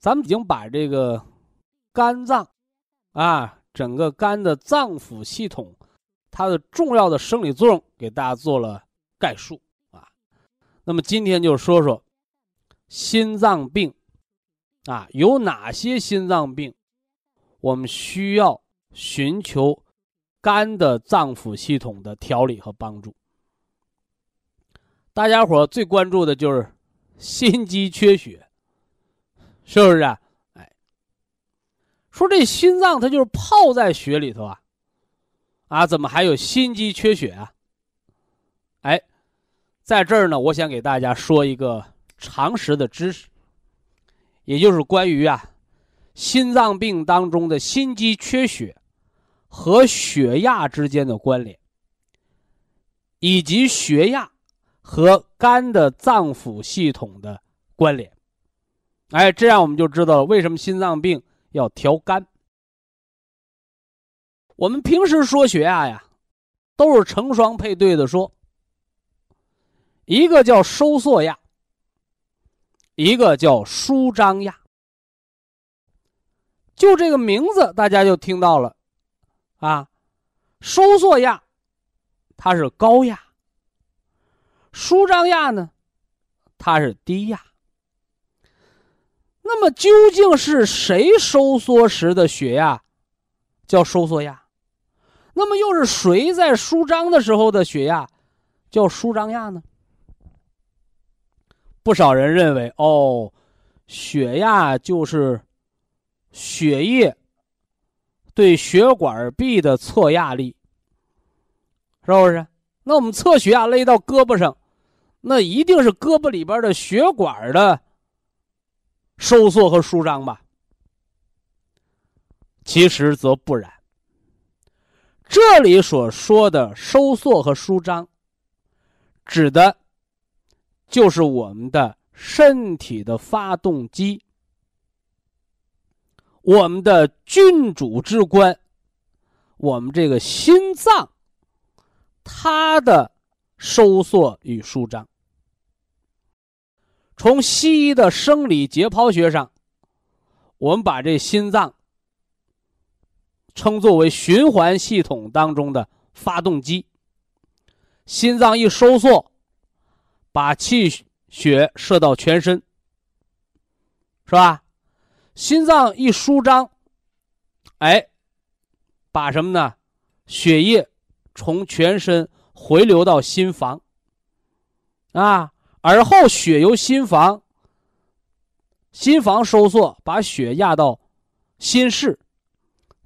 咱们已经把这个肝脏啊，整个肝的脏腑系统，它的重要的生理作用给大家做了概述啊。那么今天就说说心脏病啊，有哪些心脏病我们需要寻求肝的脏腑系统的调理和帮助？大家伙最关注的就是心肌缺血。是不是啊？哎，说这心脏它就是泡在血里头啊，啊，怎么还有心肌缺血啊？哎，在这儿呢，我想给大家说一个常识的知识，也就是关于啊，心脏病当中的心肌缺血和血压之间的关联，以及血压和肝的脏腑系统的关联。哎，这样我们就知道了为什么心脏病要调肝。我们平时说血压呀，都是成双配对的说，一个叫收缩压，一个叫舒张压。就这个名字，大家就听到了，啊，收缩压它是高压，舒张压呢，它是低压。那么究竟是谁收缩时的血压叫收缩压？那么又是谁在舒张的时候的血压叫舒张压呢？不少人认为，哦，血压就是血液对血管壁的测压力，是不是？那我们测血压勒到胳膊上，那一定是胳膊里边的血管的。收缩和舒张吧，其实则不然。这里所说的收缩和舒张，指的，就是我们的身体的发动机，我们的君主之官，我们这个心脏，它的收缩与舒张。从西医的生理解剖学上，我们把这心脏称作为循环系统当中的发动机。心脏一收缩，把气血射到全身，是吧？心脏一舒张，哎，把什么呢？血液从全身回流到心房，啊。而后血由心房，心房收缩，把血压到心室，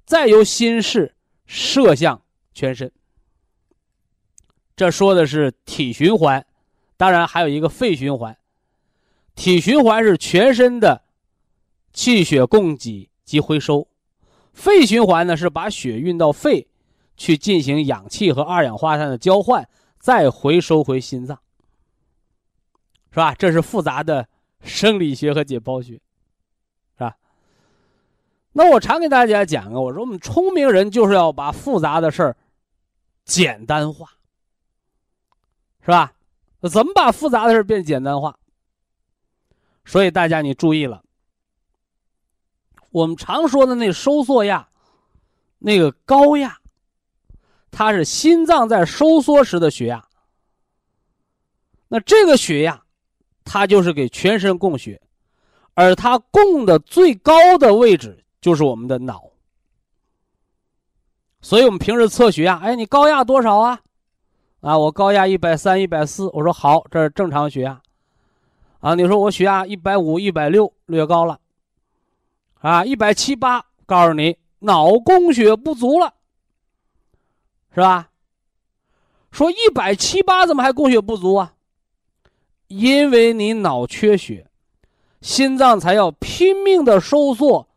再由心室射向全身。这说的是体循环，当然还有一个肺循环。体循环是全身的气血供给及回收，肺循环呢是把血运到肺去进行氧气和二氧化碳的交换，再回收回心脏。是吧？这是复杂的生理学和解剖学，是吧？那我常给大家讲啊，我说我们聪明人就是要把复杂的事儿简单化，是吧？怎么把复杂的事变简单化？所以大家你注意了，我们常说的那收缩压，那个高压，它是心脏在收缩时的血压。那这个血压。它就是给全身供血，而它供的最高的位置就是我们的脑。所以我们平时测血压，哎，你高压多少啊？啊，我高压一百三、一百四。我说好，这是正常血压。啊，你说我血压一百五、一百六，略高了。啊，一百七八，告诉你脑供血不足了，是吧？说一百七八怎么还供血不足啊？因为你脑缺血，心脏才要拼命的收缩，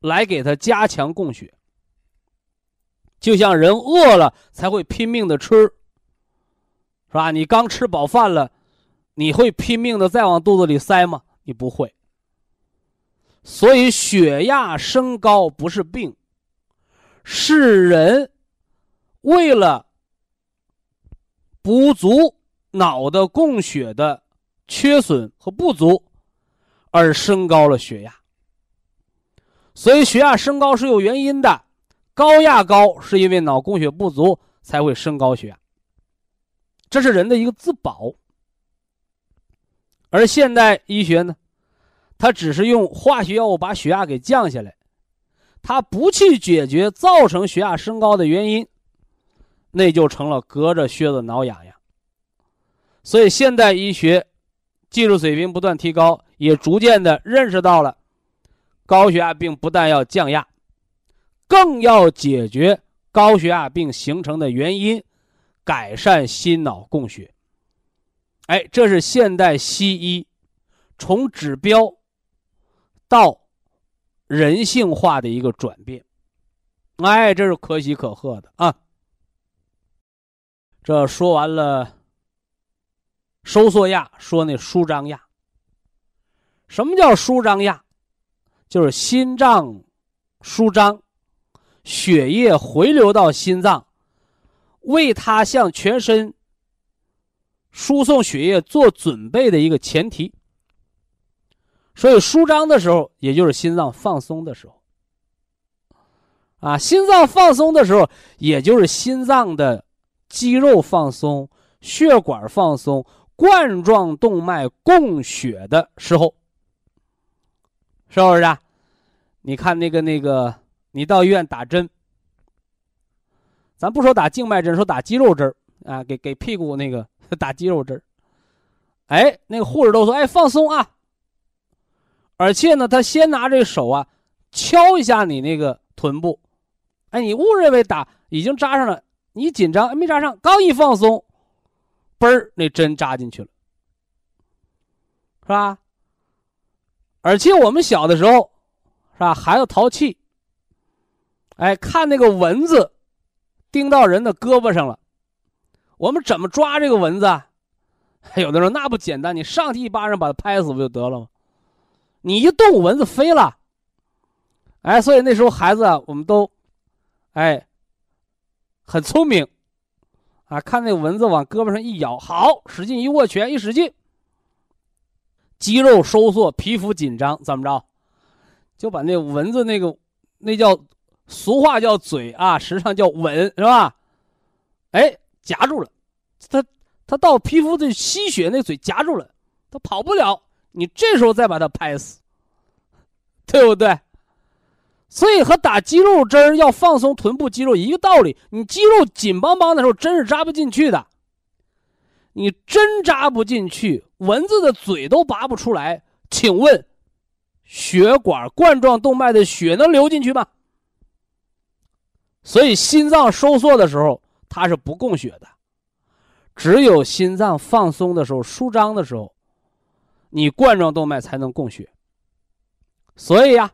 来给它加强供血。就像人饿了才会拼命的吃，是吧？你刚吃饱饭了，你会拼命的再往肚子里塞吗？你不会。所以血压升高不是病，是人为了补足脑的供血的缺损和不足而升高了血压。所以血压升高是有原因的，高压高是因为脑供血不足才会升高血压，这是人的一个自保。而现代医学呢？它只是用化学药物把血压给降下来，它不去解决造成血压升高的原因，那就成了隔着靴子挠痒痒。所以现代医学技术水平不断提高，也逐渐的认识到了高血压病不但要降压，更要解决高血压病形成的原因，改善心脑供血。哎，这是现代西医从指标。到人性化的一个转变，哎，这是可喜可贺的啊！这说完了收缩压，说那舒张压。什么叫舒张压？就是心脏舒张，血液回流到心脏，为它向全身输送血液做准备的一个前提。所以舒张的时候，也就是心脏放松的时候，啊，心脏放松的时候，也就是心脏的肌肉放松、血管放松、冠状动脉供血的时候，是不是？啊？你看那个那个，你到医院打针，咱不说打静脉针，说打肌肉针啊，给给屁股那个打肌肉针哎，那个护士都说，哎，放松啊。而且呢，他先拿这手啊，敲一下你那个臀部，哎，你误认为打已经扎上了，你紧张没扎上，刚一放松，嘣儿，那针扎进去了，是吧？而且我们小的时候，是吧？孩子淘气，哎，看那个蚊子叮到人的胳膊上了，我们怎么抓这个蚊子啊？有的人说那不简单，你上去一巴掌把它拍死不就得了吗？你一动，蚊子飞了，哎，所以那时候孩子啊，我们都，哎，很聪明，啊，看那蚊子往胳膊上一咬，好，使劲一握拳，一使劲，肌肉收缩，皮肤紧张，怎么着，就把那蚊子那个，那叫俗话叫嘴啊，实际上叫吻，是吧？哎，夹住了，他他到皮肤的吸血，那嘴夹住了，他跑不了。你这时候再把它拍死，对不对？所以和打肌肉针要放松臀部肌肉一个道理。你肌肉紧邦邦的时候，针是扎不进去的。你针扎不进去，蚊子的嘴都拔不出来。请问，血管冠状动脉的血能流进去吗？所以心脏收缩的时候，它是不供血的。只有心脏放松的时候、舒张的时候。你冠状动脉才能供血，所以呀，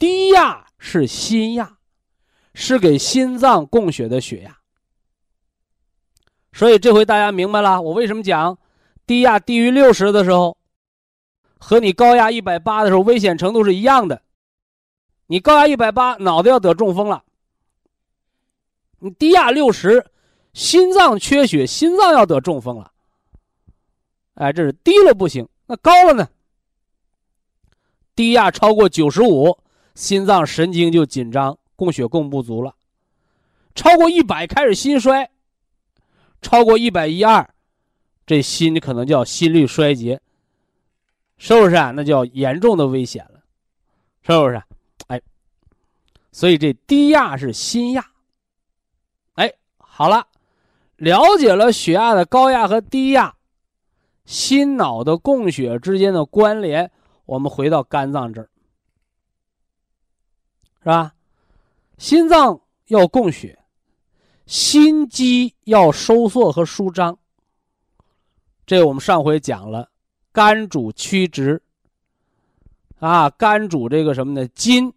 低压是心压，是给心脏供血的血压。所以这回大家明白了，我为什么讲低压低于六十的时候，和你高压一百八的时候危险程度是一样的。你高压一百八，脑子要得中风了；你低压六十，心脏缺血，心脏要得中风了。哎，这是低了不行。那高了呢？低压超过九十五，心脏神经就紧张，供血供不足了。超过一百开始心衰，超过一百一二，这心可能叫心律衰竭，是不是啊？那叫严重的危险了，是不是？哎，所以这低压是心压。哎，好了，了解了血压的高压和低压，心脑的供血之间的关联，我们回到肝脏这儿，是吧？心脏要供血，心肌要收缩和舒张。这我们上回讲了。肝主曲直，啊，肝主这个什么呢？筋，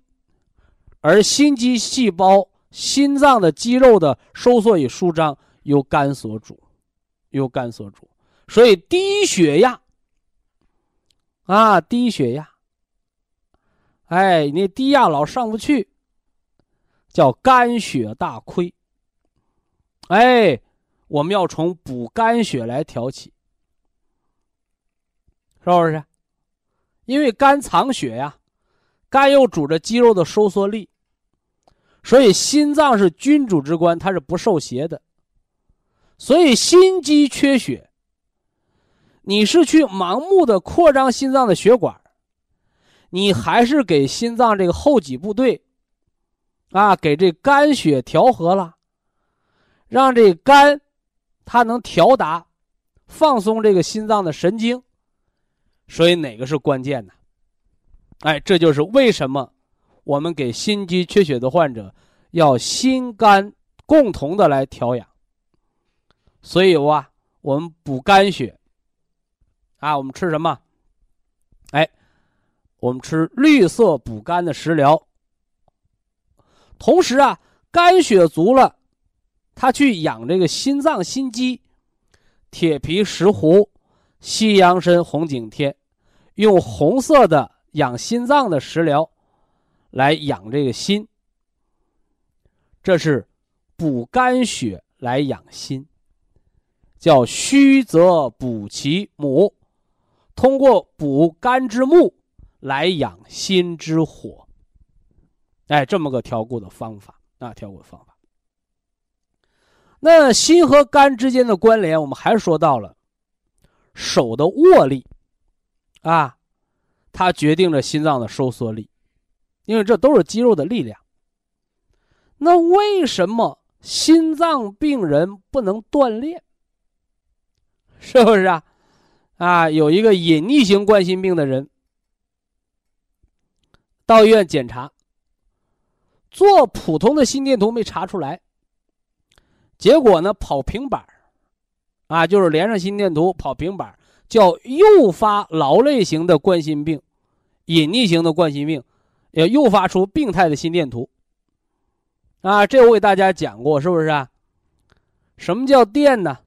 而心肌细胞、心脏的肌肉的收缩与舒张由肝所主，由肝所主。所以低血压，啊，低血压，哎，你低压老上不去，叫肝血大亏。哎，我们要从补肝血来调起。是不是？因为肝藏血呀，肝又主着肌肉的收缩力，所以心脏是君主之官，它是不受邪的。所以心肌缺血，你是去盲目的扩张心脏的血管，你还是给心脏这个后脊部队，啊，给这肝血调和了，让这肝它能调达、放松这个心脏的神经。所以哪个是关键呢？哎，这就是为什么我们给心肌缺血的患者要心肝共同的来调养。所以哇，我们补肝血啊，我们吃什么？我们吃绿色补肝的食疗。同时啊，肝血足了，它去养这个心脏心肌，铁皮石斛。西洋参、红景天，用红色的养心脏的食疗，来养这个心。这是补肝血来养心，叫虚则补其母，通过补肝之木来养心之火。哎，这么个调固的方法啊，调固的方法。那心和肝之间的关联，我们还说到了。手的握力，啊，它决定着心脏的收缩力，因为这都是肌肉的力量。那为什么心脏病人不能锻炼？是不是啊？啊，有一个隐匿型冠心病的人到医院检查，做普通的心电图没查出来，结果呢跑平板啊，就是连上心电图跑平板，叫诱发劳累型的冠心病，隐匿型的冠心病，要诱发出病态的心电图。啊，这我给大家讲过，是不是啊？什么叫电呢？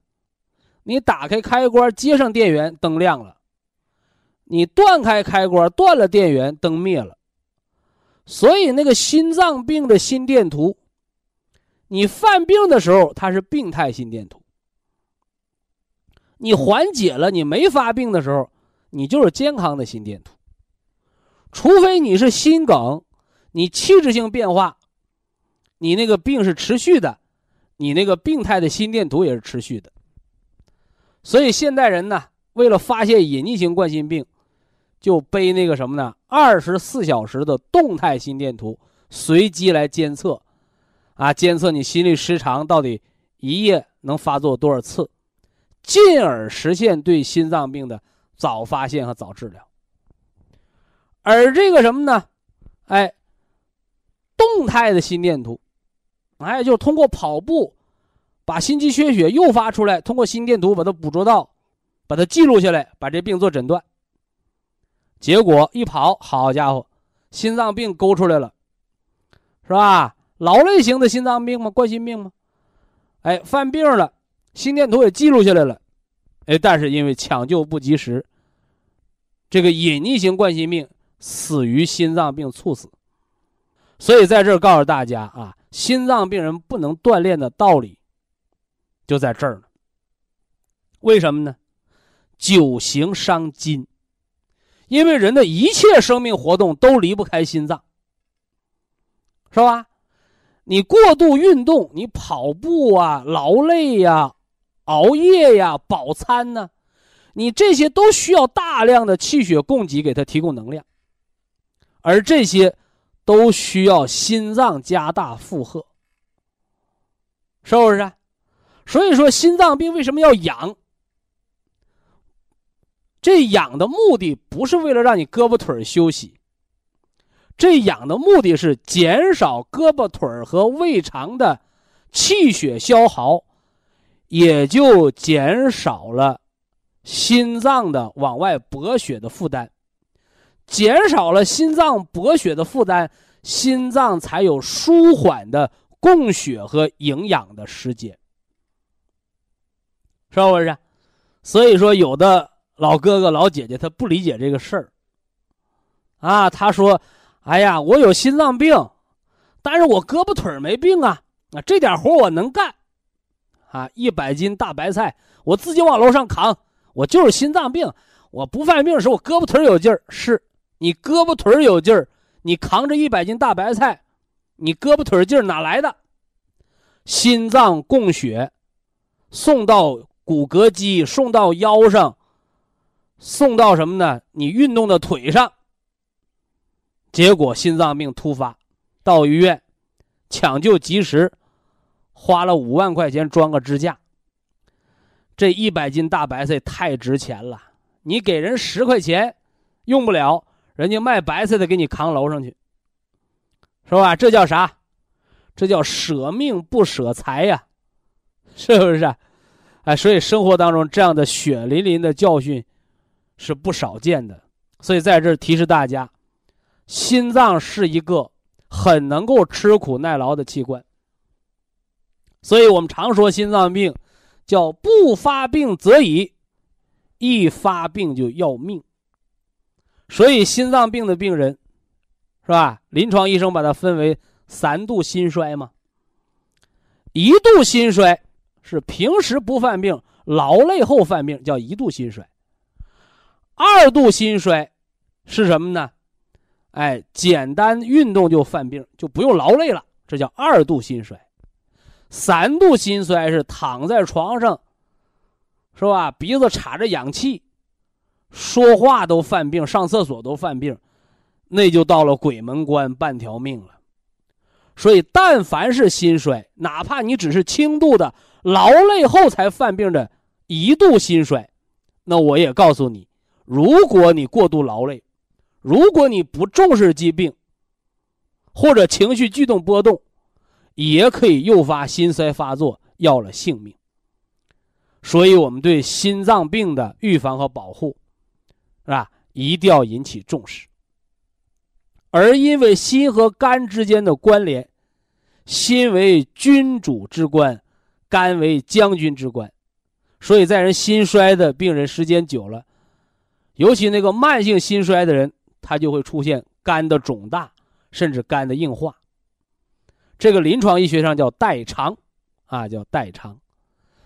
你打开开关，接上电源，灯亮了；你断开开关，断了电源，灯灭了。所以那个心脏病的心电图，你犯病的时候，它是病态心电图。你缓解了，你没发病的时候，你就是健康的心电图。除非你是心梗，你器质性变化，你那个病是持续的，你那个病态的心电图也是持续的。所以现代人呢，为了发现隐匿性冠心病，就背那个什么呢？二十四小时的动态心电图，随机来监测，啊，监测你心律失常到底一夜能发作多少次。进而实现对心脏病的早发现和早治疗。而这个什么呢？哎，动态的心电图，哎，就通过跑步把心肌缺血诱发出来，通过心电图把它捕捉到，把它记录下来，把这病做诊断。结果一跑，好家伙，心脏病勾出来了，是吧？劳累型的心脏病吗？冠心病吗？哎，犯病了。心电图也记录下来了，哎，但是因为抢救不及时，这个隐匿型冠心病死于心脏病猝死。所以在这儿告诉大家啊，心脏病人不能锻炼的道理就在这儿呢。为什么呢？久行伤筋，因为人的一切生命活动都离不开心脏，是吧？你过度运动，你跑步啊，劳累呀。熬夜呀，饱餐呢，你这些都需要大量的气血供给给它提供能量，而这些都需要心脏加大负荷，是不是？所以说，心脏病为什么要养？这养的目的不是为了让你胳膊腿休息，这养的目的是减少胳膊腿和胃肠的气血消耗，也就减少了心脏的往外博血的负担，减少了心脏博血的负担，心脏才有舒缓的供血和营养的时间。是不是？所以说，有的老哥哥、老姐姐他不理解这个事儿。啊，他说：“哎呀，我有心脏病，但是我胳膊腿没病啊，啊，这点活我能干。啊，一百斤大白菜我自己往楼上扛，我就是心脏病。我不犯病的时候，我胳膊腿有劲儿。是你胳膊腿有劲儿，你扛着一百斤大白菜，你胳膊腿劲儿哪来的？心脏供血送到。”骨骼肌送到腰上，送到什么呢？你运动的腿上，结果心脏病突发，到医院抢救及时，花了五万块钱装个支架。这一百斤大白菜太值钱了，你给人十块钱用不了，人家卖白菜的给你扛楼上去，是吧？这叫啥？这叫舍命不舍财呀，是不是？哎，所以生活当中这样的血淋淋的教训是不少见的。所以在这提示大家，心脏是一个很能够吃苦耐劳的器官。所以我们常说心脏病叫不发病则已，一发病就要命。所以心脏病的病人，是吧？临床医生把它分为三度心衰嘛，一度心衰。是平时不犯病，劳累后犯病，叫一度心衰。二度心衰是什么呢？哎，简单运动就犯病，就不用劳累了，这叫二度心衰。三度心衰是躺在床上，是吧？鼻子插着氧气，说话都犯病，上厕所都犯病，那就到了鬼门关，半条命了。所以，但凡是心衰，哪怕你只是轻度的。劳累后才犯病的一度心衰，那我也告诉你，如果你过度劳累，如果你不重视疾病，或者情绪剧动波动，也可以诱发心衰发作，要了性命。所以，我们对心脏病的预防和保护，是吧？一定要引起重视。而因为心和肝之间的关联，心为君主之官。肝为将军之官，所以在人心衰的病人时间久了，尤其那个慢性心衰的人，他就会出现肝的肿大，甚至肝的硬化。这个临床医学上叫代偿，啊，叫代偿。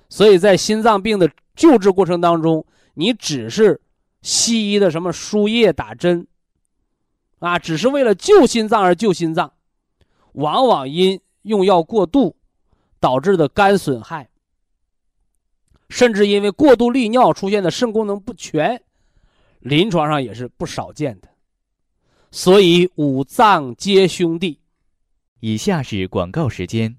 所以在心脏病的救治过程当中，你只是西医的什么输液打针，啊，只是为了救心脏而救心脏，往往因用药过度。导致的肝损害，甚至因为过度利尿出现的肾功能不全，临床上也是不少见的。所以五脏皆兄弟。以下是广告时间。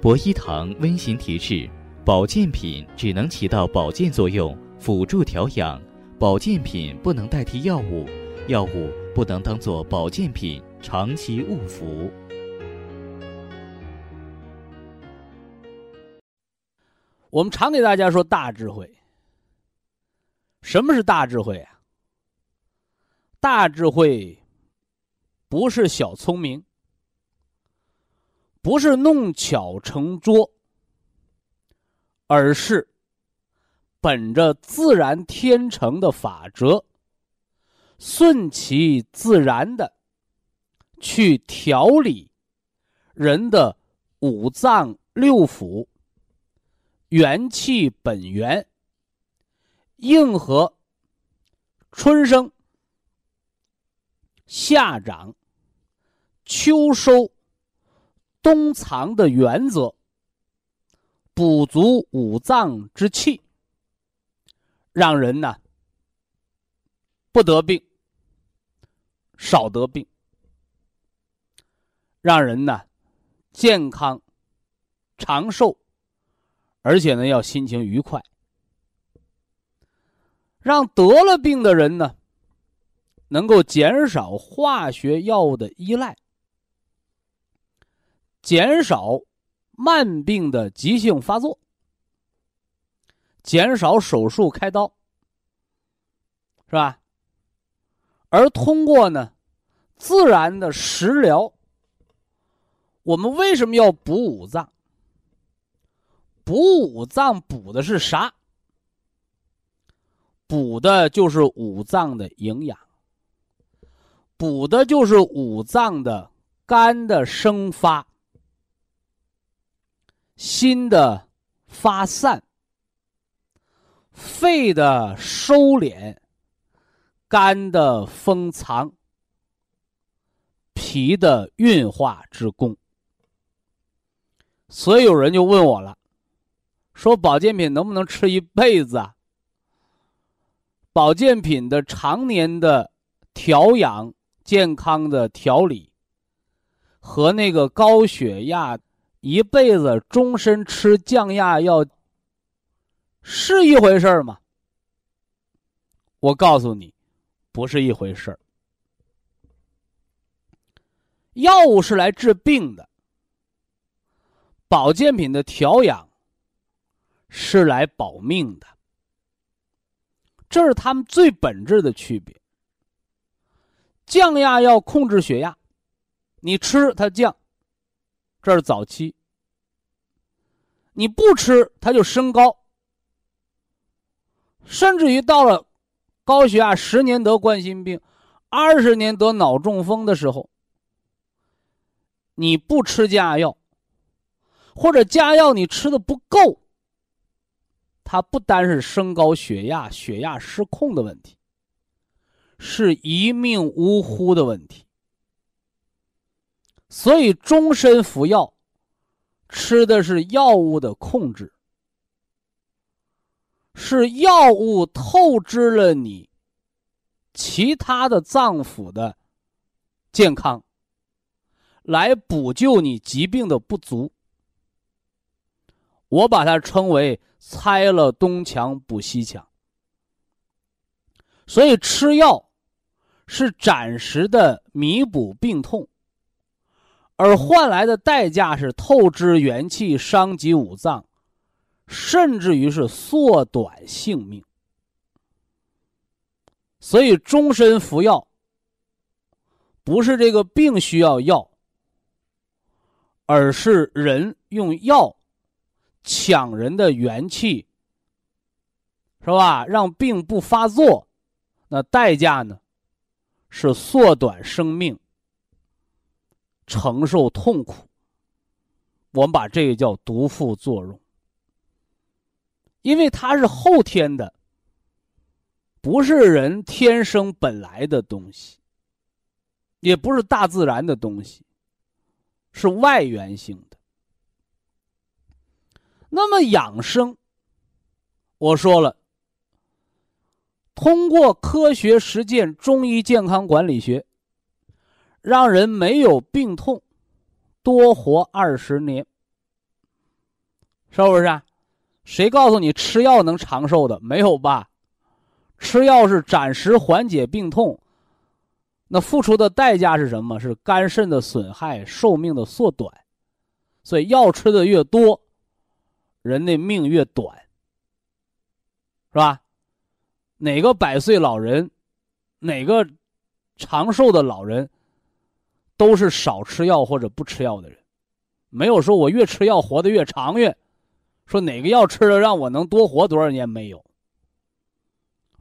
博一堂温馨提示：保健品只能起到保健作用，辅助调养；保健品不能代替药物，药物不能当做保健品长期误服。我们常给大家说大智慧。什么是大智慧啊？大智慧不是小聪明，不是弄巧成拙，而是本着自然天成的法则，顺其自然的去调理人的五脏六腑。元气本源，应和春生、夏长、秋收、冬藏的原则，补足五脏之气，让人呢不得病，少得病，让人呢健康长寿，而且呢要心情愉快，让得了病的人呢能够减少化学药物的依赖，减少慢病的急性发作。减少手术开刀，是吧？而通过呢，自然的食疗，我们为什么要补五脏？补五脏补的是啥？补的就是五脏的营养，补的就是五脏的肝的生发、心的发散。肺的收敛，肝的封藏，脾的运化之功。所以有人就问我了，说保健品能不能吃一辈子啊？保健品的常年的调养、健康的调理，和那个高血压一辈子终身吃降压药。是一回事儿吗？我告诉你，不是一回事儿。药物是来治病的，保健品的调养是来保命的，这是他们最本质的区别。降压药控制血压，你吃它降，这是早期；你不吃它就升高。甚至于到了高血压十年得冠心病，二十年得脑中风的时候，你不吃降压药，或者降压药你吃的不够，它不单是升高血压、血压失控的问题，是一命呜呼的问题。所以终身服药，吃的是药物的控制。是药物透支了你其他的脏腑的健康，来补救你疾病的不足。我把它称为拆了东墙补西墙。所以吃药是暂时的弥补病痛，而换来的代价是透支元气，伤及五脏。甚至于是缩短性命，所以终身服药不是这个病需要药，而是人用药抢人的元气，是吧？让病不发作，那代价呢是缩短生命，承受痛苦。我们把这个叫毒副作用。因为它是后天的，不是人天生本来的东西，也不是大自然的东西，是外源性。那么养生，我说了，通过科学实践中医健康管理学，让人没有病痛，多活二十年，是不是啊？谁告诉你吃药能长寿的？没有吧？吃药是暂时缓解病痛，那付出的代价是什么？是肝肾的损害，寿命的缩短。所以药吃的越多，人的命越短，是吧？哪个百岁老人，哪个长寿的老人，都是少吃药或者不吃药的人，没有说我越吃药活得越长远。说哪个药吃了让我能多活多少年？没有。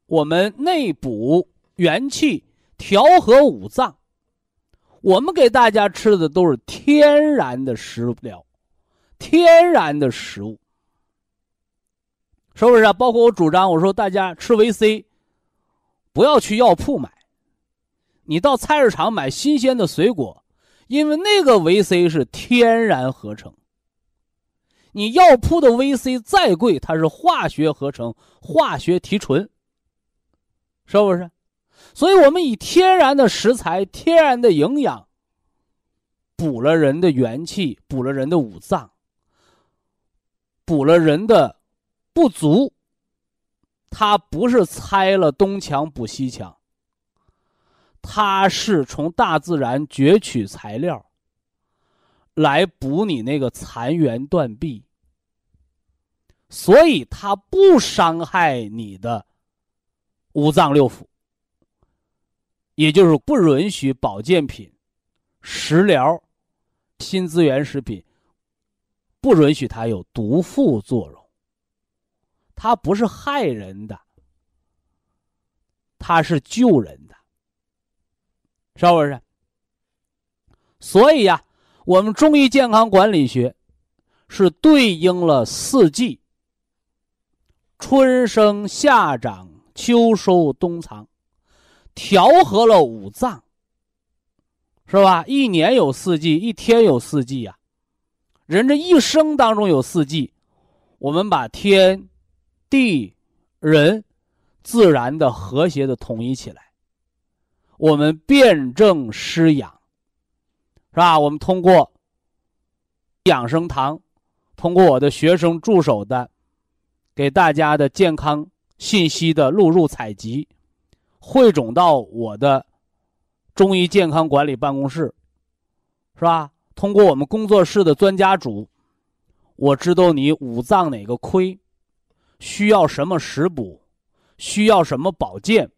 我们内补元气，调和五脏，我们给大家吃的都是天然的食疗，天然的食物，是不是啊？包括我主张，我说大家吃维 C，不要去药铺买，你到菜市场买新鲜的水果，因为那个维 C 是天然合成。你药铺的维 C 再贵，它是化学合成、化学提纯，是不是？所以我们以天然的食材、天然的营养，补了人的元气，补了人的五脏，补了人的不足。它不是拆了东墙补西墙，它是从大自然攫取材料，来补你那个残垣断壁。所以它不伤害你的五脏六腑。也就是不允许保健品、食疗、新资源食品，不允许它有毒副作用。它不是害人的，它是救人的，是不是？所以呀，我们中医健康管理学是对应了四季：春生、夏长、秋收、冬藏。调和了五脏，是吧？一年有四季，一天有四季呀。人这一生当中有四季，我们把天、地、人、自然的和谐的统一起来，我们辩证施养，是吧？我们通过养生堂，通过我的学生助手的给大家的健康信息的录入采集。汇总到我的中医健康管理办公室，是吧？通过我们工作室的专家组，我知道你五脏哪个亏，需要什么食补，需要什么保健，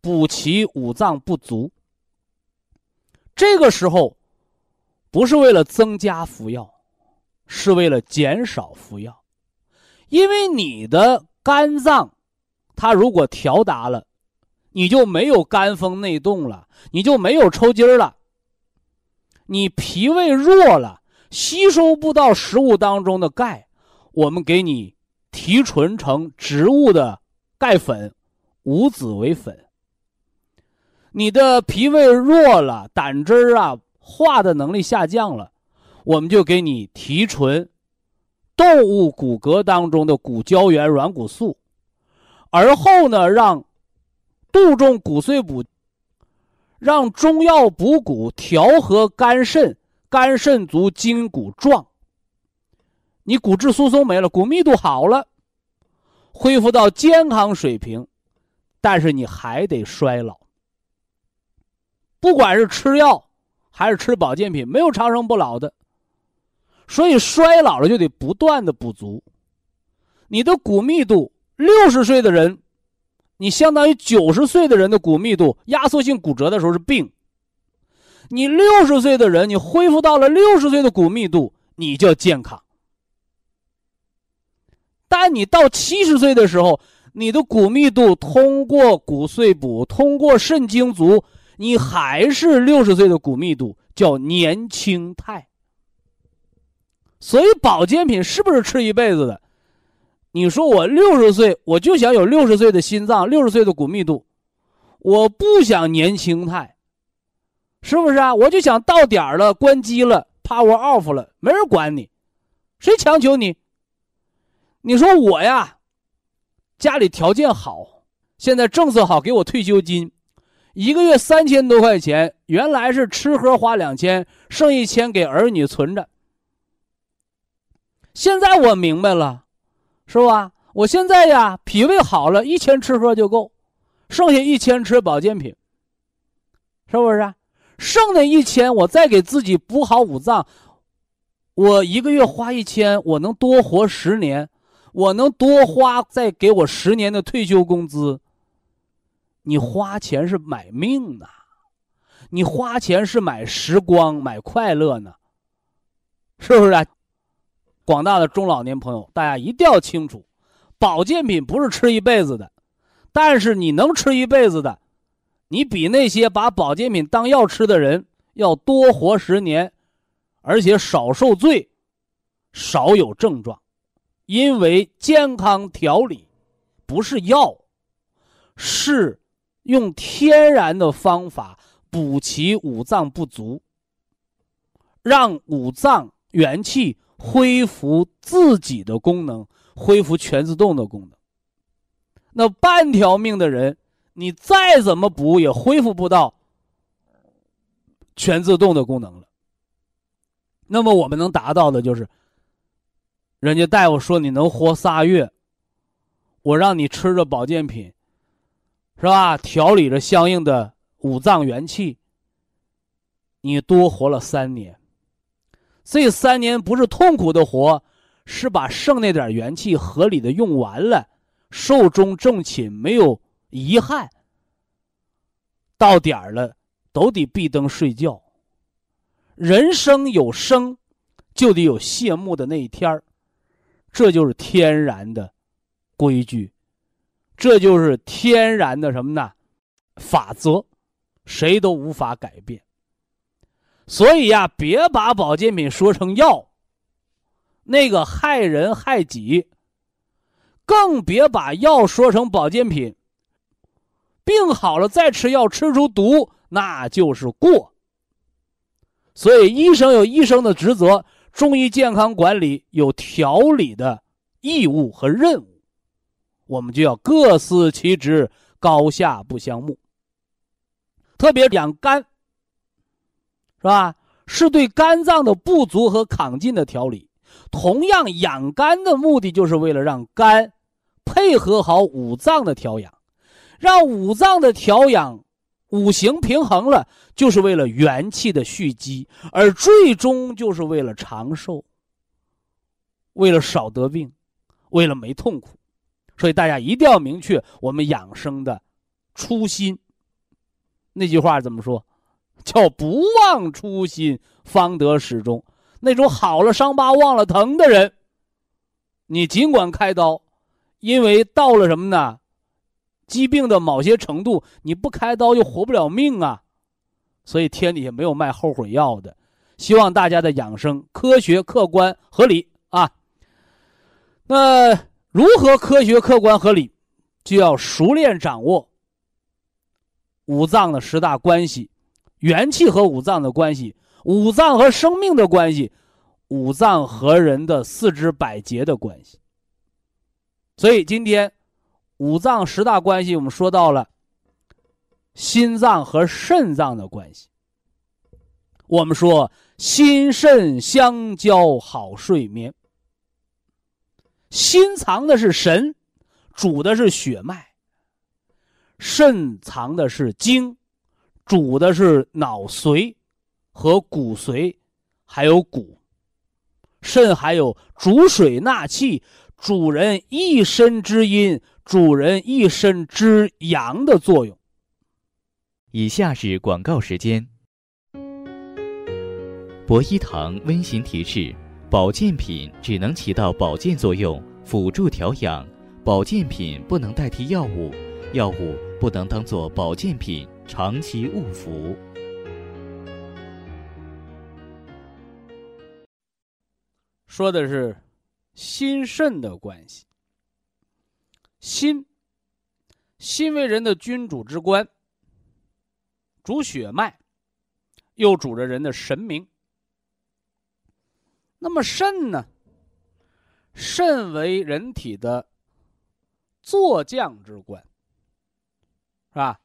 补齐五脏不足。这个时候，不是为了增加服药，是为了减少服药，因为你的肝脏，它如果调达了。你就没有肝风内动了，你就没有抽筋儿了。你脾胃弱了，吸收不到食物当中的钙，我们给你提纯成植物的钙粉，五子为粉。你的脾胃弱了，胆汁儿啊化的能力下降了，我们就给你提纯动物骨骼当中的骨胶原软骨素，而后呢让。杜仲骨碎补，让中药补骨，调和肝肾，肝肾足，筋骨壮。你骨质疏松没了，骨密度好了，恢复到健康水平，但是你还得衰老。不管是吃药还是吃保健品，没有长生不老的。所以衰老了就得不断的补足。你的骨密度，六十岁的人。你相当于九十岁的人的骨密度压缩性骨折的时候是病，你六十岁的人，你恢复到了六十岁的骨密度，你叫健康。但你到七十岁的时候，你的骨密度通过骨碎补，通过肾精足，你还是六十岁的骨密度，叫年轻态。所以保健品是不是吃一辈子的？你说我六十岁，我就想有六十岁的心脏，六十岁的骨密度，我不想年轻态，是不是啊？我就想到点儿了，关机了，power off 了，没人管你，谁强求你？你说我呀，家里条件好，现在政策好，给我退休金，一个月三千多块钱，原来是吃喝花两千，剩一千给儿女存着。现在我明白了。是吧？我现在呀，脾胃好了，一千吃喝就够，剩下一千吃保健品，是不是？剩的一千，我再给自己补好五脏，我一个月花一千，我能多活十年，我能多花再给我十年的退休工资。你花钱是买命呢，你花钱是买时光、买快乐呢，是不是啊？广大的中老年朋友，大家一定要清楚，保健品不是吃一辈子的，但是你能吃一辈子的，你比那些把保健品当药吃的人要多活十年，而且少受罪，少有症状，因为健康调理不是药，是用天然的方法补齐五脏不足，让五脏元气。恢复自己的功能，恢复全自动的功能。那半条命的人，你再怎么补也恢复不到全自动的功能了。那么我们能达到的就是，人家大夫说你能活仨月，我让你吃着保健品，是吧？调理着相应的五脏元气，你多活了三年。这三年不是痛苦的活，是把剩那点元气合理的用完了，寿终正寝，没有遗憾。到点儿了，都得闭灯睡觉。人生有生，就得有谢幕的那一天儿，这就是天然的规矩，这就是天然的什么呢？法则，谁都无法改变。所以呀，别把保健品说成药，那个害人害己；更别把药说成保健品，病好了再吃药吃出毒，那就是过。所以，医生有医生的职责，中医健康管理有调理的义务和任务，我们就要各司其职，高下不相慕。特别养肝，是吧？是对肝脏的不足和亢进的调理。同样，养肝的目的就是为了让肝配合好五脏的调养，让五脏的调养。五行平衡了，就是为了元气的蓄积，而最终就是为了长寿，为了少得病，为了没痛苦。所以大家一定要明确我们养生的初心。那句话怎么说？叫“不忘初心，方得始终”。那种好了伤疤忘了疼的人，你尽管开刀，因为到了什么呢？疾病的某些程度，你不开刀就活不了命啊！所以天底下没有卖后悔药的。希望大家的养生科学、客观、合理啊。那如何科学、客观、合理，就要熟练掌握五脏的十大关系，元气和五脏的关系，五脏和生命的关系，五脏和人的四肢百节的关系。所以今天。五脏十大关系，我们说到了心脏和肾脏的关系。我们说心肾相交好睡眠。心藏的是神，主的是血脉；肾藏的是精，主的是脑髓和骨髓，还有骨。肾还有主水纳气，主人一身之阴。主人一身之阳的作用。以下是广告时间。博一堂温馨提示：保健品只能起到保健作用，辅助调养；保健品不能代替药物，药物不能当做保健品长期误服。说的是心肾的关系。心，心为人的君主之官，主血脉，又主着人的神明。那么肾呢？肾为人体的坐将之官，是吧？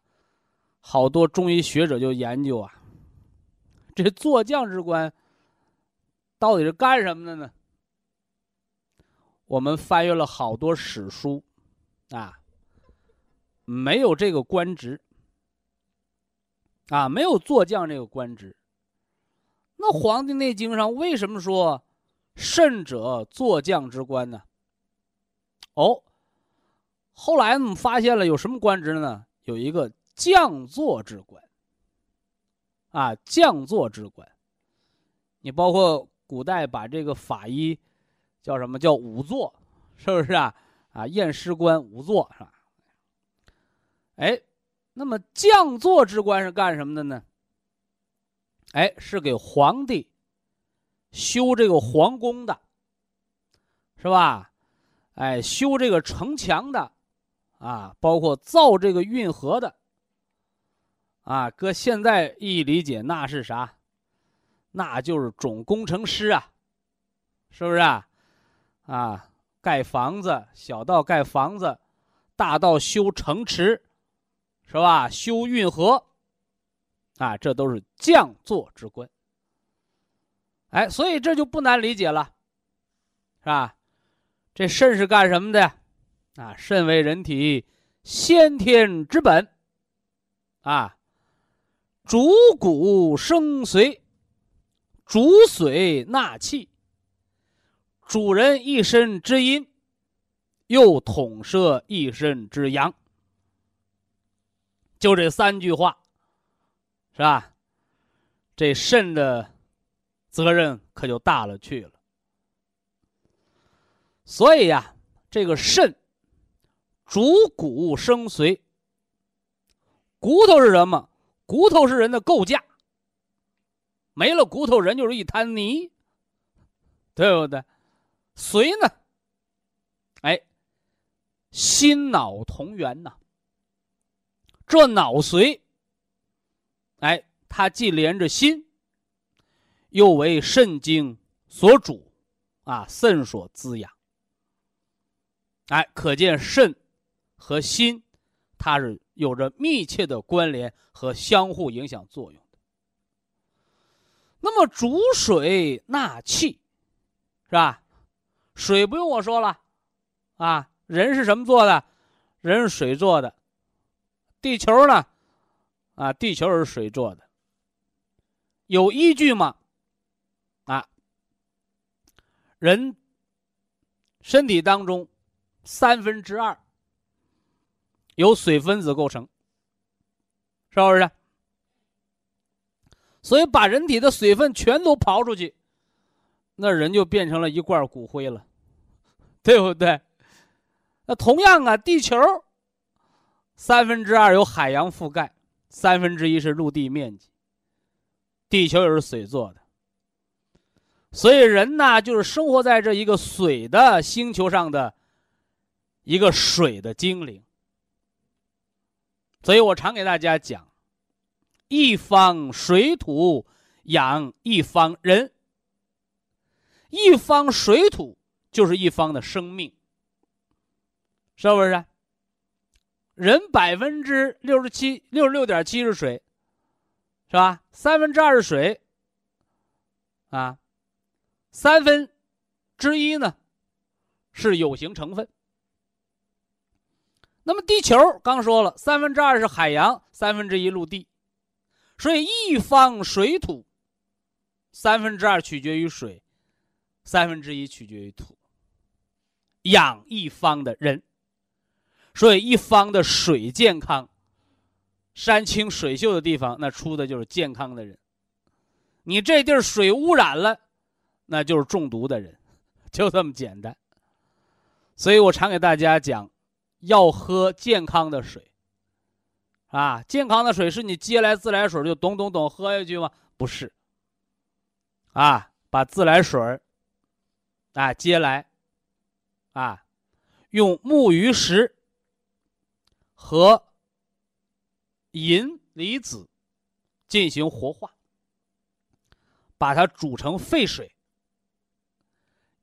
好多中医学者就研究啊，这坐将之官到底是干什么的呢？我们翻阅了好多史书。啊，没有这个官职，啊，没有坐将这个官职。那《黄帝内经》上为什么说“肾者，坐将之官”呢？哦，后来我们发现了有什么官职呢？有一个将坐之官。啊，将坐之官，你包括古代把这个法医叫什么叫仵作，是不是啊？啊，验尸官仵作是吧？哎，那么将座之官是干什么的呢？哎，是给皇帝修这个皇宫的，是吧？哎，修这个城墙的，啊，包括造这个运河的，啊，搁现在一理解，那是啥？那就是总工程师啊，是不是啊？啊，盖房子，小到盖房子，大到修城池，是吧？修运河，啊，这都是将作之官。哎，所以这就不难理解了，是吧？这肾是干什么的？啊，肾为人体先天之本，啊，主骨生髓，主髓纳气，主人一身之阴，又统摄一身之阳。就这三句话，是吧？这肾的责任可就大了去了。所以呀，这个肾。主骨生髓，骨头是什么？骨头是人的构架。没了骨头，人就是一滩泥，对不对？髓呢？哎，心脑同源呐。这脑髓，哎，它既连着心，又为肾经所主，啊，肾所滋养。哎，可见肾。和心，它是有着密切的关联和相互影响作用的。那么主水纳气，是吧？水不用我说了，啊，人是什么做的？人是水做的。地球呢？啊，地球是水做的。有依据吗？啊，人身体当中三分之二。由水分子构成，是不是？所以把人体的水分全都刨出去，那人就变成了一罐骨灰了，对不对？那同样啊，地球三分之二由海洋覆盖，三分之一是陆地面积。地球也是水做的，所以人呢，就是生活在这一个水的星球上的一个水的精灵。所以我常给大家讲：一方水土养一方人，一方水土就是一方的生命，是不是？人百分之六十七、六十六点七是水，是吧？三分之二是水，啊，三分之一呢是有形成分。那么地球刚说了，三分之二是海洋，三分之一陆地，所以一方水土，三分之二取决于水，三分之一取决于土。养一方的人，所以一方的水健康，山清水秀的地方，那出的就是健康的人。你这地儿水污染了，那就是中毒的人，就这么简单。所以我常给大家讲。要喝健康的水，啊，健康的水是你接来自来水就咚咚咚喝下去吗？不是，啊，把自来水啊接来，啊，用木鱼石和银离子进行活化，把它煮成沸水。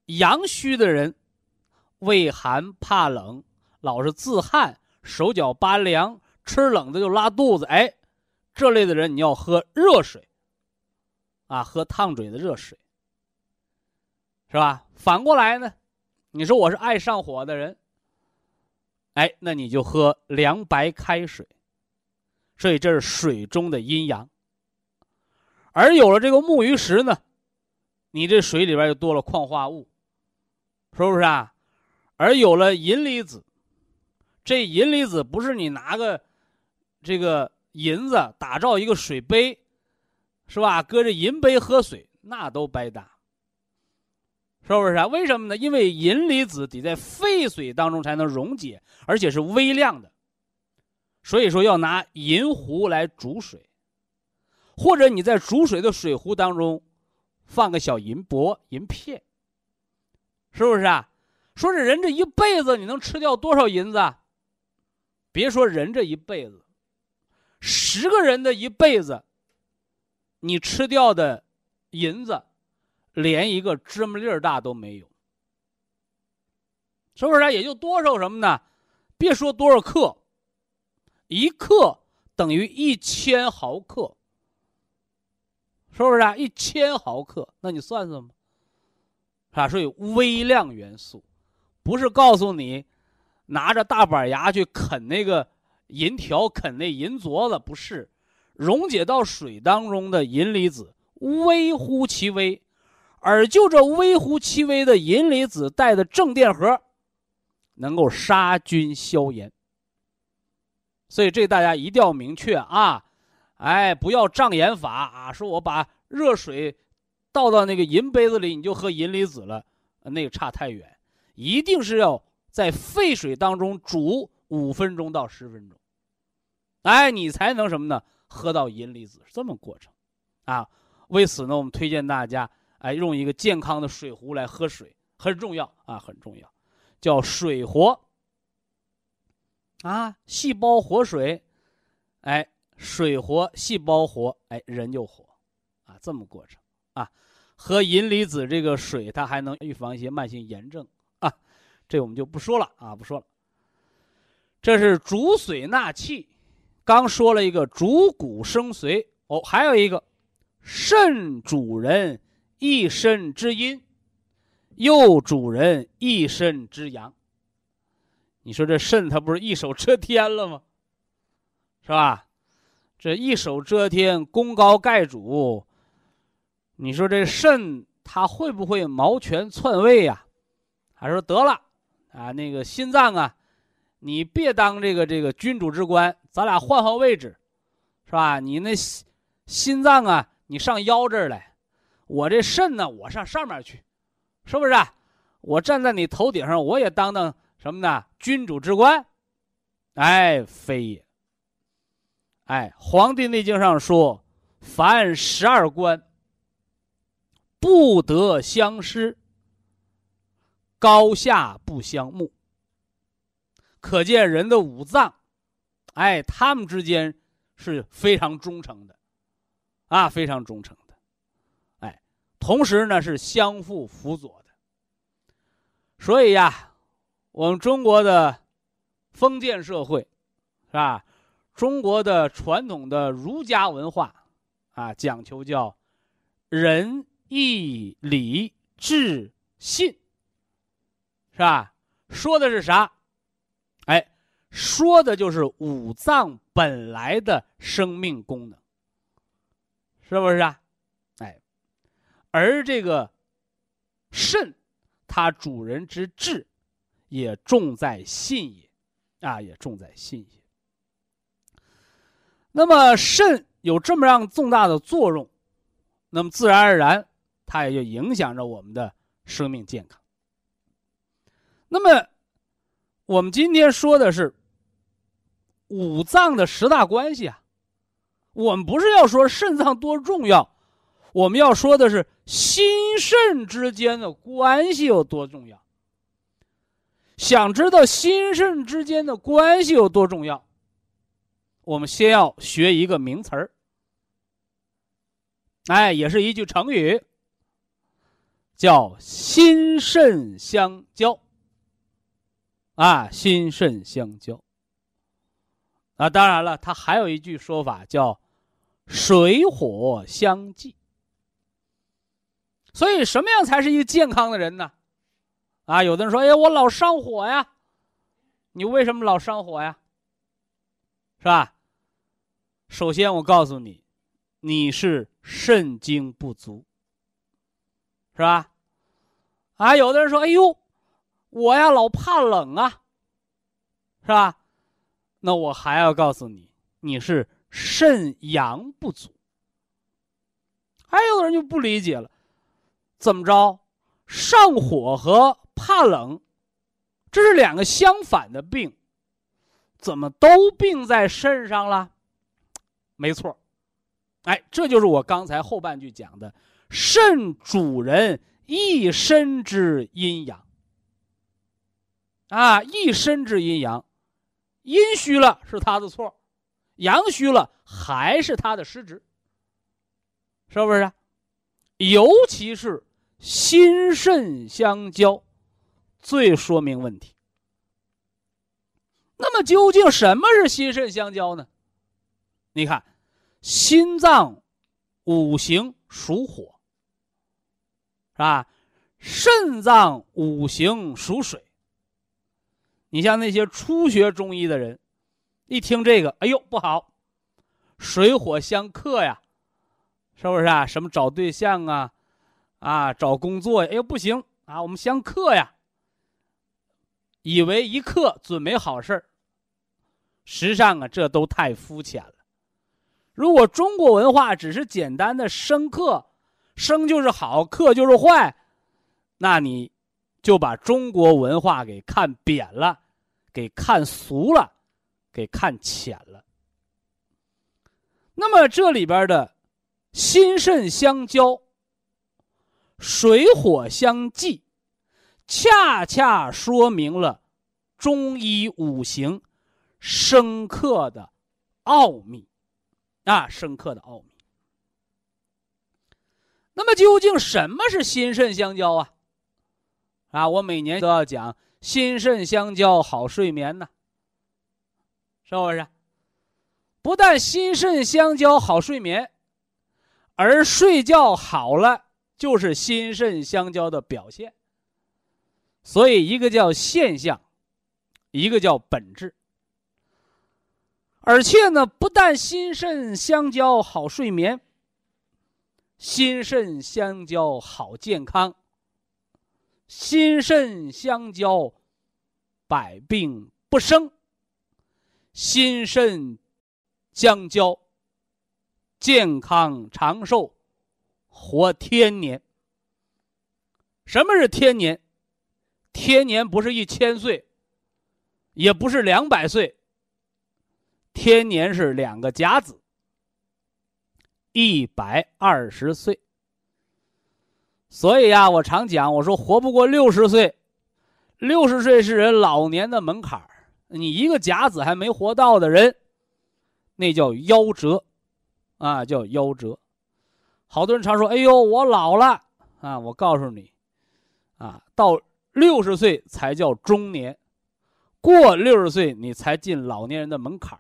阳虚的人，畏寒怕冷。老是自汗、手脚发凉、吃冷的就拉肚子，哎，这类的人你要喝热水，啊，喝烫嘴的热水，是吧？反过来呢，你说我是爱上火的人，哎，那你就喝凉白开水。所以这是水中的阴阳。而有了这个木鱼石呢，你这水里边就多了矿化物，是不是啊？而有了银离子。这银离子不是你拿个这个银子打造一个水杯，是吧？搁这银杯喝水，那都白搭，是不是啊？为什么呢？因为银离子得在沸水当中才能溶解，而且是微量的，所以说要拿银壶来煮水，或者你在煮水的水壶当中放个小银箔、银片，是不是啊？说这人这一辈子你能吃掉多少银子？别说人这一辈子，十个人的一辈子，你吃掉的银子，连一个芝麻粒儿大都没有，是不是？也就多少什么呢？别说多少克，一克等于一千毫克，是不是啊？一千毫克，那你算算吧，是吧？所以微量元素，不是告诉你拿着大板牙去啃那个银条、啃那银镯子，不是。溶解到水当中的银离子微乎其微，而就这微乎其微的银离子带的正电荷，能够杀菌消炎。所以这大家一定要明确啊！哎，不要障眼法啊！说我把热水倒到那个银杯子里，你就喝银离子了，那个差太远。一定是要在沸水当中煮五分钟到十分钟，哎，你才能什么呢？喝到银离子是这么过程，啊，为此呢，我们推荐大家哎用一个健康的水壶来喝水，很重要啊，很重要，叫水活。啊，细胞活水，哎，水活，细胞活，哎，人就活，啊，这么过程啊，喝银离子这个水，它还能预防一些慢性炎症啊，这我们就不说了啊，不说了。这是主水纳气。刚说了一个主骨生髓哦，还有一个肾主人一身之阴，又主人一身之阳。你说这肾它不是一手遮天了吗？是吧？这一手遮天，功高盖主。你说这肾它会不会毛权篡位呀？还说得了啊，那个心脏啊。你别当这个这个君主之官，咱俩换换位置，是吧？你那心心脏啊，你上腰这儿来，我这肾呢，我上上面去，是不是？啊我站在你头顶上，我也当当什么呢？君主之官？哎，非也。哎，《黄帝内经》上说，凡十二官，不得相失，高下不相慕。可见人的五脏，哎，他们之间是非常忠诚的，啊，非常忠诚，同时呢是相互辅佐的。所以呀，我们中国的封建社会，是吧？中国的传统的儒家文化，啊，讲求叫仁义礼智信，是吧？说的是啥？哎，说的就是五脏本来的生命功能，是不是啊？而这个肾，它主人之志，也重在信也，啊，也重在信也。那么肾有这么样重大的作用，那么自然而然，它也就影响着我们的生命健康。那么。我们今天说的是五脏的十大关系啊，我们不是要说肾脏多重要，我们要说的是心肾之间的关系有多重要。想知道心肾之间的关系有多重要，我们先要学一个名词儿，哎，也是一句成语，叫心肾相交。啊，心肾相交。啊，当然了，它还有一句说法叫“水火相济”。所以，什么样才是一个健康的人呢？啊，有的人说：“哎，我老上火呀。”你为什么老上火呀？是吧？首先，我告诉你，你是肾精不足，是吧？啊，有的人说：“哎呦。”我呀，老怕冷啊，是吧？那我还要告诉你，你是肾阳不足。还有的人就不理解了，怎么着？上火和怕冷，这是两个相反的病，怎么都病在肾上了？没错，哎，这就是我刚才后半句讲的，肾主人一身之阴阳。啊，一身之阴阳，阴虚了是他的错，阳虚了还是他的失职，是不是？尤其是心肾相交，最说明问题。那么究竟什么是心肾相交呢？你看，心脏五行属火，是吧？肾脏五行属水。你像那些初学中医的人，一听这个，哎呦不好，水火相克呀，是不是啊？什么找对象啊，啊找工作，哎呦不行啊，我们相克呀，以为一克准没好事儿。实际上啊，这都太肤浅了。如果中国文化只是简单的生克，生就是好，克就是坏，那你就把中国文化给看扁了，给看俗了，给看浅了。那么这里边的心肾相交、水火相济，恰恰说明了中医五行。深刻的奥秘啊，深刻的奥秘。那么究竟什么是心肾相交啊？啊，我每年都要讲心肾相交好睡眠呢，是不是？不但心肾相交好睡眠，而睡觉好了就是心肾相交的表现。所以，一个叫现象，一个叫本质。而且呢，不但心肾相交好睡眠，心肾相交好健康，心肾相交百病不生，心肾相交健康长寿，活天年。什么是天年？天年不是一千岁，也不是两百岁。天年是两个甲子，一百二十岁。所以呀，我常讲，我说活不过六十岁，六十岁是人老年的门槛你一个甲子还没活到的人，那叫夭折，啊，叫夭折。好多人常说：“哎呦，我老了啊！”我告诉你，啊，到六十岁才叫中年，过六十岁你才进老年人的门槛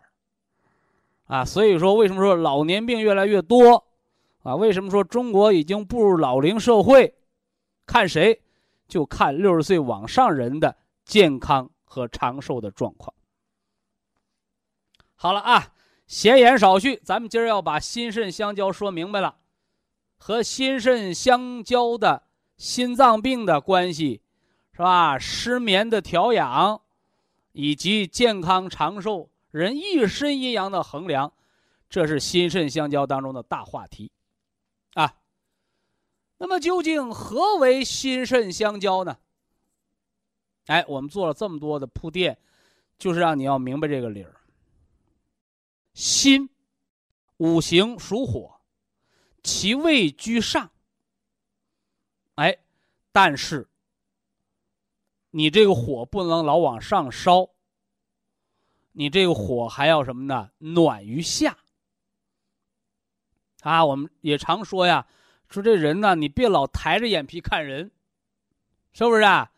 啊，所以说，为什么说老年病越来越多？啊，为什么说中国已经步入老龄社会？看谁，就看六十岁往上人的健康和长寿的状况。好了啊，闲言少叙，咱们今儿要把心肾相交说明白了，和心肾相交的心脏病的关系，是吧？失眠的调养，以及健康长寿。人一身阴阳的衡量，这是心肾相交当中的大话题，啊。那么究竟何为心肾相交呢？哎，我们做了这么多的铺垫，就是让你要明白这个理儿。心，五行属火，其位居上。哎，但是你这个火不能老往上烧。你这个火还要什么呢？暖于下。啊，我们也常说呀，说这人呢，你别老抬着眼皮看人，是不是啊？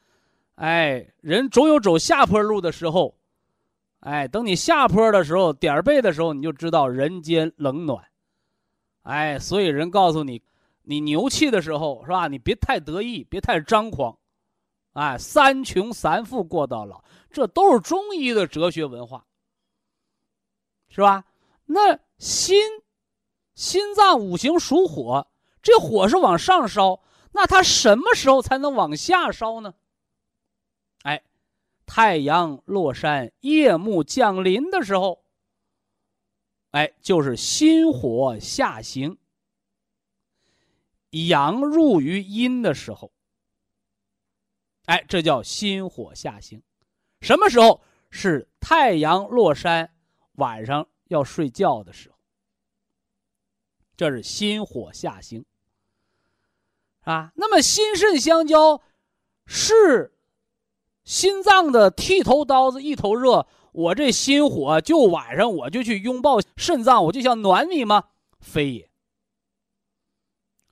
哎，人总有走下坡路的时候，哎，等你下坡的时候，点背的时候，你就知道人间冷暖。哎，所以人告诉你，你牛气的时候是吧？你别太得意，别太张狂。哎，三穷三富过到老。这都是中医的哲学文化，是吧？那心，心脏五行属火，这火是往上烧，那它什么时候才能往下烧呢？哎，太阳落山、夜幕降临的时候，哎，就是心火下行，阳入于阴的时候，哎，这叫心火下行。什么时候是太阳落山，晚上要睡觉的时候？这是心火下行啊。那么心肾相交，是心脏的剃头刀子一头热，我这心火就晚上我就去拥抱肾脏，我就想暖你吗？非也，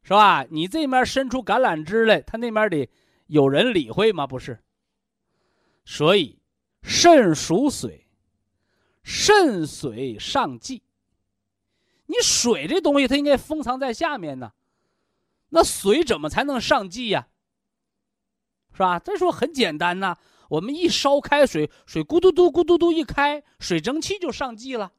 是吧？你这面伸出橄榄枝来，他那面得有人理会吗？不是。所以，肾属水，肾水上济。你水这东西，它应该封藏在下面呢，那水怎么才能上济呀？是吧？再说很简单呐，我们一烧开水，水咕嘟嘟咕嘟嘟一开，水蒸气就上济了。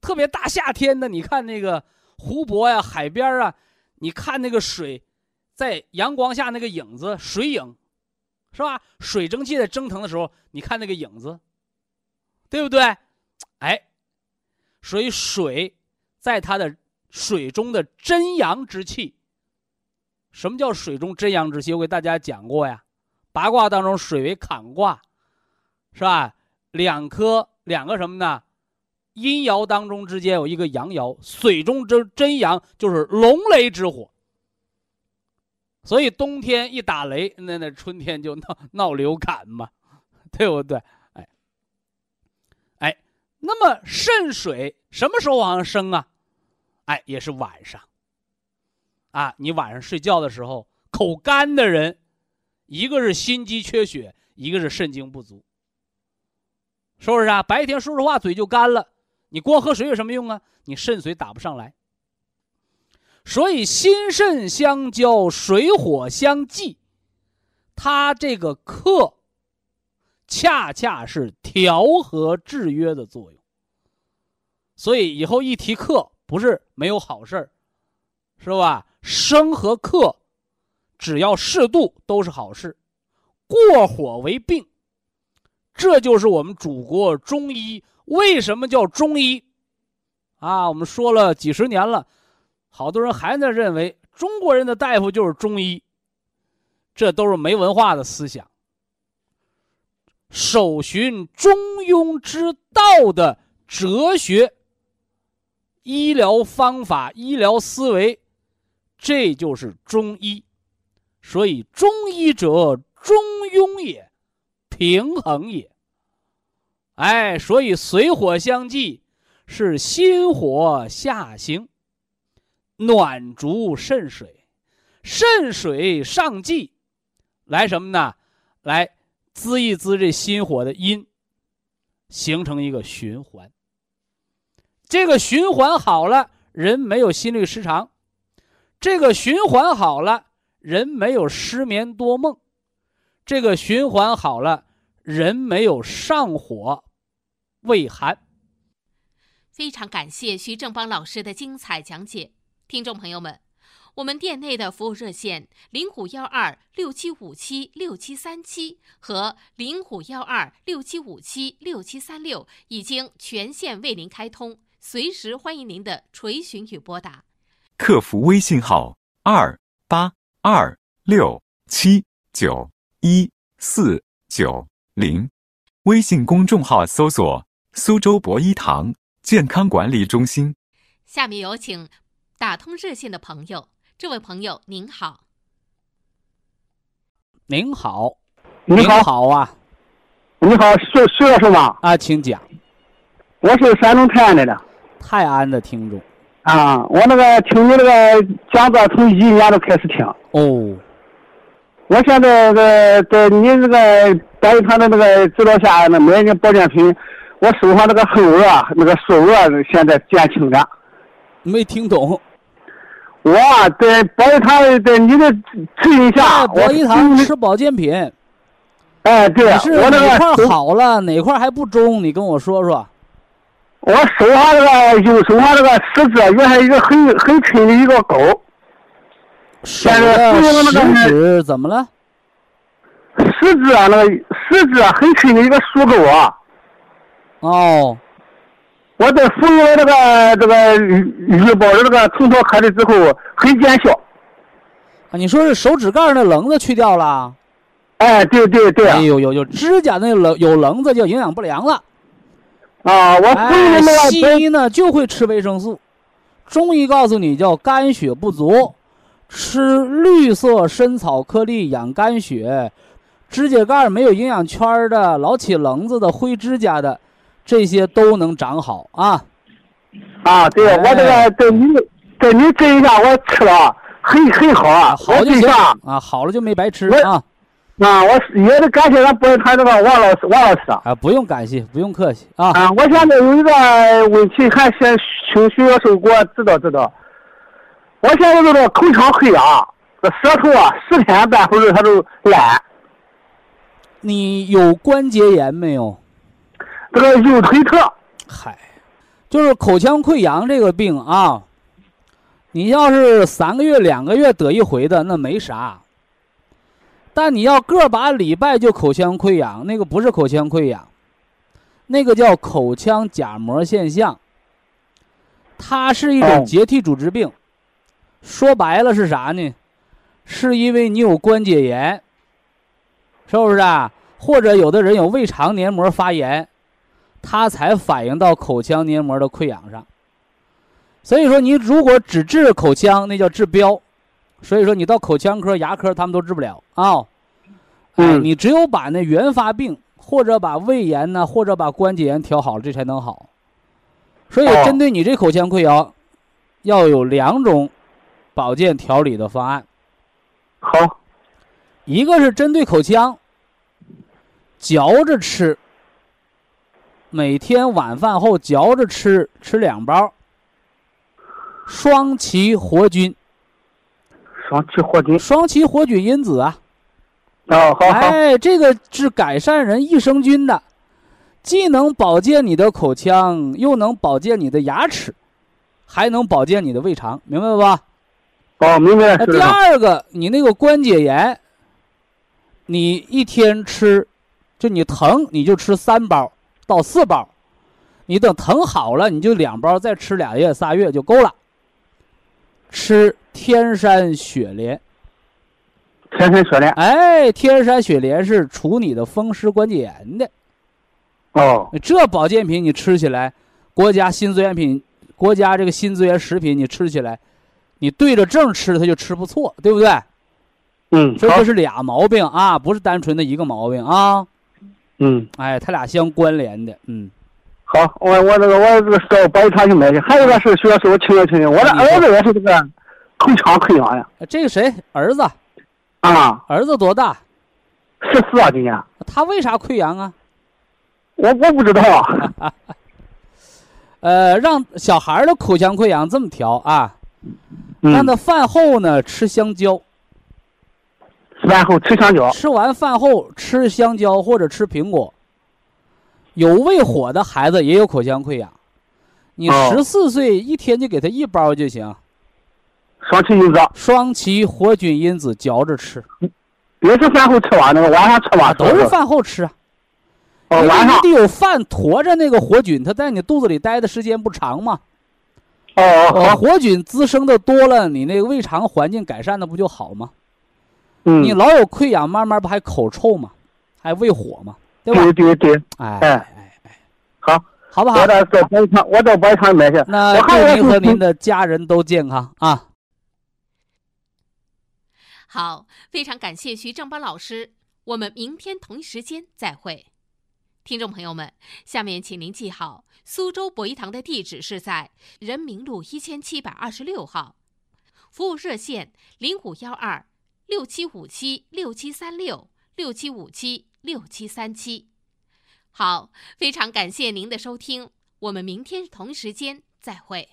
特别大夏天的，你看那个湖泊呀、海边啊，你看那个水，在阳光下那个影子、水影，是吧？水蒸气在蒸腾的时候，你看那个影子，对不对？哎，所以水在它的水中的真阳之气。什么叫水中真阳之气？我给大家讲过呀。八卦当中，水为坎卦，是吧？两颗两个什么呢？阴爻当中之间有一个阳爻，水中之真阳就是龙雷之火。所以冬天一打雷，那那春天就闹闹流感嘛，对不对？哎，哎，那么肾水什么时候往上升啊？哎，也是晚上。啊，你晚上睡觉的时候口干的人，一个是心肌缺血，一个是肾精不足，是不是啊？白天说说话嘴就干了，你光喝水有什么用啊？你肾水打不上来。所以心肾相交，水火相济，它这个克，恰恰是调和制约的作用。所以以后一提克，不是没有好事儿，是吧？生和克，只要适度都是好事，过火为病。这就是我们祖国中医为什么叫中医啊？我们说了几十年了，好多人还在认为中国人的大夫就是中医，这都是没文化的思想。守循中庸之道的哲学、医疗方法、医疗思维。这就是中医，所以中医者中庸也，平衡也。哎，所以水火相济，是心火下行，暖足肾水，肾水上济，来什么呢？来滋一滋这心火的阴，形成一个循环。这个循环好了，人没有心律失常。这个循环好了，人没有失眠多梦；这个循环好了，人没有上火、胃寒。非常感谢徐正邦老师的精彩讲解，听众朋友们，我们店内的服务热线零五幺二六七五七六七三七和零五幺二六七五七六七三六已经全线为您开通，随时欢迎您的垂询与拨打。客服微信号：二八二六七九一四九零，微信公众号搜索“苏州博一堂健康管理中心”。下面有请打通热线的朋友，这位朋友您好。您好，你好，好啊，你好，徐徐老师吗？啊，请讲。我是山东泰安来的。泰安的听众。啊，我那个听你那个讲座，从一年都开始听。哦，我现在在在你这个白玉堂的那个指导下，那买那保健品，我手上那个后额那个手额现在减轻了。没听懂。我在保玉堂，在你的指引下，保玉堂吃保健品。哎，对，我那哪块好了，哪块还不中？你跟我说说。我手上这个右手上这个食指，原来一个很很沉的一个沟。现在食指怎么了？食指啊，那个食指啊很沉的一个树沟啊。哦。我在服用了这个这个玉宝的这个虫草颗粒之后，很见效。啊，你说是手指盖那棱子去掉了？哎，对对对。哎呦呦呦，指甲那棱有棱子就营养不良了。啊，我西医呢就会吃维生素，中医告诉你叫肝血不足，吃绿色深草颗粒养肝血，指甲盖没有营养圈的、老起棱子的、灰指甲的，这些都能长好啊。啊，对我这个在你在你这一下我吃了，很很好啊，好就行啊，好了就没白吃啊啊，我也得感谢咱博医团这个王老师王老师啊。啊，不用感谢，不用客气啊。啊，我现在有一个问题，还想请徐教授给我指导指导。我现在这个口腔溃疡，这舌头啊，十天半会儿它都烂。你有关节炎没有？这个右腿疼，嗨，就是口腔溃疡这个病啊，你要是三个月、两个月得一回的，那没啥。但你要个把礼拜就口腔溃疡，那个不是口腔溃疡，那个叫口腔假膜现象，它是一种哦结缔组织病。说白了是啥呢？是因为你有关节炎，是不是啊？或者有的人有胃肠黏膜发炎，它才反映到口腔黏膜的溃疡上。所以说，你如果只治口腔，那叫治标。所以说，你到口腔科、牙科，他们都治不了啊。哎，嗯你只有把那原发病，或者把胃炎呢，或者把关节炎调好了，这才能好。所以，哦针对你这口腔溃疡，要有两种保健调理的方案。好，一个是针对口腔，嚼着吃，每天晚饭后嚼着吃，吃两包。双歧活菌，双歧活菌。双歧活菌因子啊，哦，好好，哎，这个是改善人益生菌的，既能保健你的口腔，又能保健你的牙齿，还能保健你的胃肠，明白吧？哦，明白那第。二个，你那个关节炎，你一天吃，就你疼你就吃三包到四包，你等疼好了你就两包，再吃俩月仨月就够了。吃天山雪莲，天山雪莲。哎，天山雪莲是除你的风湿关节炎的。哦，这保健品你吃起来，国家新资源品，国家这个新资源食品你吃起来，你对着症吃它就吃不错，对不对？嗯，所以这，是俩毛病啊，不是单纯的一个毛病啊。嗯，哎，它俩相关联的，嗯，好，我我这个我这个到保医团去买去。还有一个事徐老师，我请教请教，我的儿子也是这个口腔溃疡呀。这个谁儿子，啊，儿子多大？十四啊，今年。他为啥溃疡啊？我我不知道。啊 呃，让小孩的口腔溃疡这么调啊，嗯让他饭后呢吃香蕉，饭后吃香蕉。吃完饭后吃香蕉或者吃苹果。有胃火的孩子也有口腔溃疡，你哦十四岁一天就给他一包就行，双歧因子双歧活菌因子嚼着吃，也是饭后吃完那个，晚上吃完都是。饭后吃啊。哦，晚上你。得有饭驮着那个活菌，它在你肚子里待的时间不长嘛。哦哦呃，好。活菌滋生的多了，你那个胃肠环境改善的不就好吗？嗯。你老有溃疡，慢慢不还口臭吗？还胃火吗？对吧？对对对，哎哎哎哎，好，好不好我？到到白场，我到白场买去。那祝您和您的家人都健康啊！好，非常感谢徐正邦老师，我们明天同一时间再会。听众朋友们，下面请您记好，苏州博医堂的地址是在人民路一千七百二十六号，服务热线零五幺二六七五七六七三六六七五七六七三七。好，非常感谢您的收听，我们明天同一时间再会。